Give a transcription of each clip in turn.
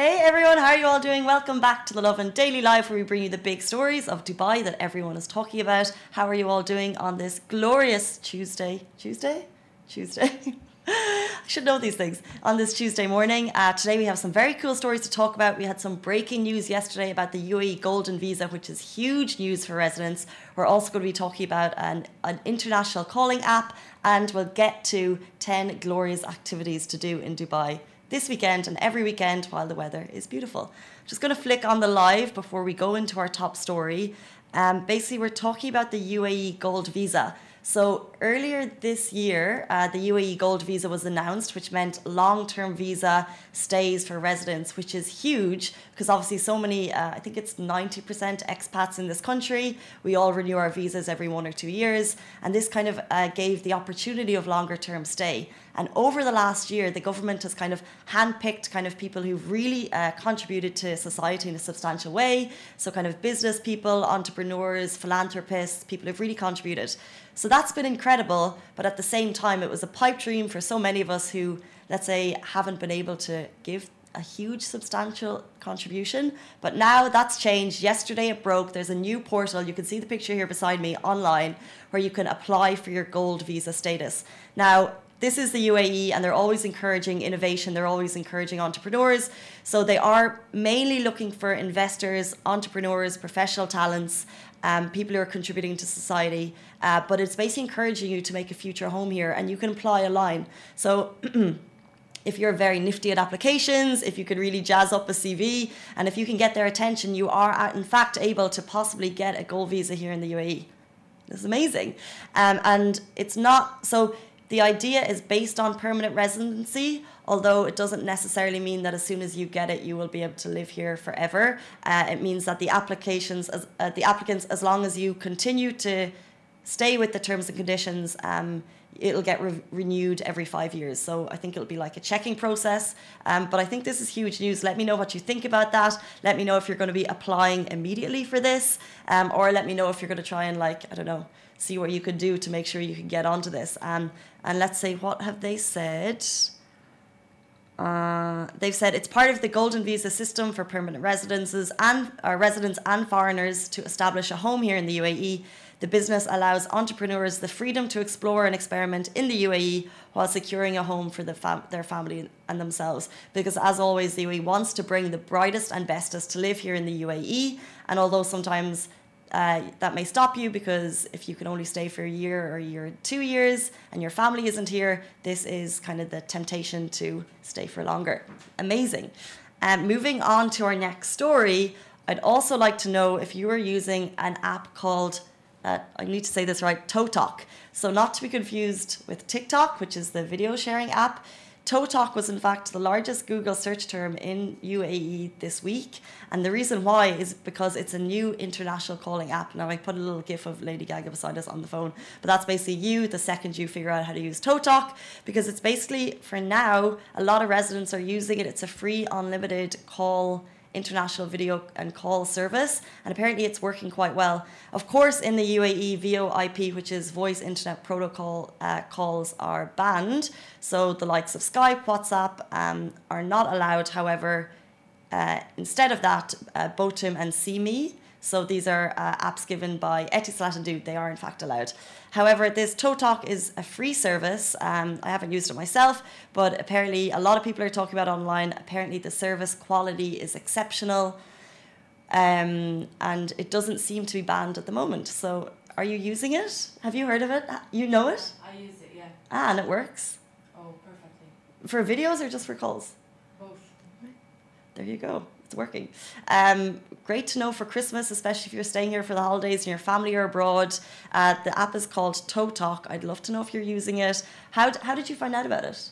Hey everyone, how are you all doing? Welcome back to the Lovin Daily Live where we bring you the big stories of Dubai that everyone is talking about. How are you all doing on this glorious Tuesday? Tuesday? Tuesday. I should know these things on this Tuesday morning. Uh, today we have some very cool stories to talk about. We had some breaking news yesterday about the UAE Golden Visa, which is huge news for residents. We're also going to be talking about an, an international calling app, and we'll get to 10 glorious activities to do in Dubai this weekend and every weekend while the weather is beautiful. Just going to flick on the live before we go into our top story. Um, basically, we're talking about the UAE Gold Visa. So earlier this year, uh, the UAE Gold Visa was announced, which meant long-term visa stays for residents, which is huge because obviously so many, uh, I think it's 90% expats in this country. We all renew our visas every one or two years, and this kind of uh, gave the opportunity of longer-term stay. And over the last year, the government has kind of handpicked kind of people who've really uh, contributed to society in a substantial way. So kind of business people, entrepreneurs, philanthropists, people who've really contributed. So that's been incredible. But at the same time, it was a pipe dream for so many of us who, let's say, haven't been able to give a huge substantial contribution. But now that's changed. Yesterday it broke. There's a new portal. You can see the picture here beside me online where you can apply for your gold visa status. Now this is the UAE and they're always encouraging innovation, they're always encouraging entrepreneurs. So they are mainly looking for investors, entrepreneurs, professional talents, um, people who are contributing to society. Uh, but it's basically encouraging you to make a future home here and you can apply online. So if you're very nifty at applications, if you can really jazz up a CV, and if you can get their attention, you are in fact able to possibly get a gold visa here in the UAE. It's amazing. Um, and it's not so the idea is based on permanent residency, although it doesn't necessarily mean that as soon as you get it, you will be able to live here forever. Uh, it means that the applications, as, uh, the applicants, as long as you continue to stay with the terms and conditions, um, it'll get re- renewed every five years. So I think it'll be like a checking process. Um, but I think this is huge news. Let me know what you think about that. Let me know if you're going to be applying immediately for this, um, or let me know if you're going to try and like I don't know see what you could do to make sure you can get onto this. Um, and let's say, what have they said? Uh, they've said it's part of the golden visa system for permanent residences and uh, residents and foreigners to establish a home here in the UAE. The business allows entrepreneurs the freedom to explore and experiment in the UAE while securing a home for the fam- their family and themselves. Because, as always, the UAE wants to bring the brightest and bestest to live here in the UAE. And although sometimes uh, that may stop you because if you can only stay for a year or a year, two years, and your family isn't here, this is kind of the temptation to stay for longer. Amazing. Um, moving on to our next story, I'd also like to know if you are using an app called, uh, I need to say this right, Totok. So, not to be confused with TikTok, which is the video sharing app. Totok was in fact the largest Google search term in UAE this week. And the reason why is because it's a new international calling app. Now, I put a little gif of Lady Gaga beside us on the phone, but that's basically you the second you figure out how to use Totok because it's basically, for now, a lot of residents are using it. It's a free, unlimited call international video and call service, and apparently it's working quite well. Of course, in the UAE, VoIP, which is voice internet protocol uh, calls, are banned. So the likes of Skype, WhatsApp um, are not allowed. However, uh, instead of that, uh, Botim and C'Me so these are uh, apps given by Etisalat and Dude. They are in fact allowed. However, this Totok is a free service. Um, I haven't used it myself, but apparently a lot of people are talking about online. Apparently the service quality is exceptional, um, and it doesn't seem to be banned at the moment. So are you using it? Have you heard of it? You know it? I use it, yeah. Ah, and it works. Oh, perfectly. For videos or just for calls? Both. There you go it's working. Um, great to know for Christmas, especially if you're staying here for the holidays and your family are abroad. Uh, the app is called Totok. I'd love to know if you're using it. How, how did you find out about it?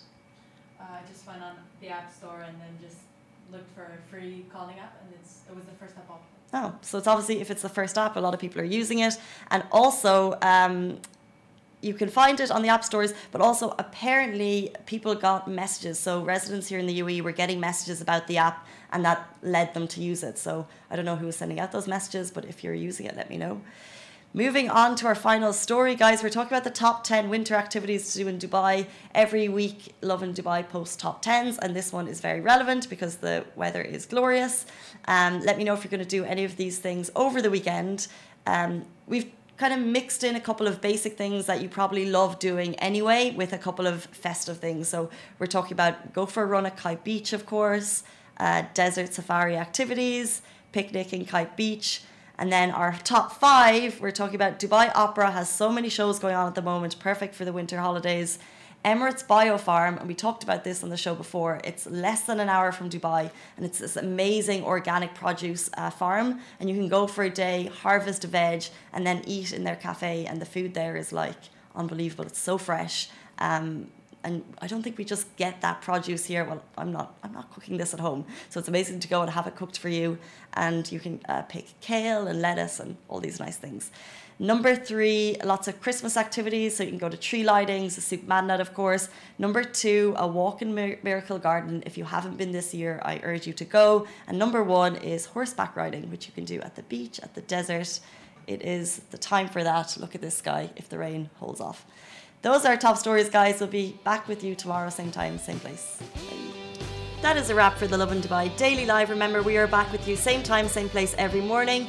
Uh, I just went on the App Store and then just looked for a free calling app, and it's, it was the first app up. Oh, so it's obviously if it's the first app, a lot of people are using it, and also um, you can find it on the app stores, but also apparently people got messages. So residents here in the UAE were getting messages about the app, and that led them to use it. So I don't know who was sending out those messages, but if you're using it, let me know. Moving on to our final story, guys, we're talking about the top 10 winter activities to do in Dubai. Every week, Lovin Dubai posts top 10s, and this one is very relevant because the weather is glorious. Um, let me know if you're going to do any of these things over the weekend. Um, we've kind of mixed in a couple of basic things that you probably love doing anyway with a couple of festive things. So we're talking about go for a run at Kite Beach, of course, uh, desert safari activities, picnic in Kite Beach. And then our top five, we're talking about Dubai Opera has so many shows going on at the moment, perfect for the winter holidays. Emirates Biofarm, and we talked about this on the show before, it's less than an hour from Dubai and it's this amazing organic produce uh, farm. And you can go for a day, harvest a veg, and then eat in their cafe. And the food there is like unbelievable. It's so fresh. Um, and I don't think we just get that produce here. Well, I'm not. I'm not cooking this at home, so it's amazing to go and have it cooked for you, and you can uh, pick kale and lettuce and all these nice things. Number three, lots of Christmas activities. So you can go to tree lightings, the Souk Madinat, of course. Number two, a walk in Miracle Garden. If you haven't been this year, I urge you to go. And number one is horseback riding, which you can do at the beach, at the desert. It is the time for that. Look at this sky if the rain holds off. Those are top stories, guys. We'll be back with you tomorrow, same time, same place. Bye. That is a wrap for the Lovin Dubai Daily Live. Remember, we are back with you same time, same place every morning.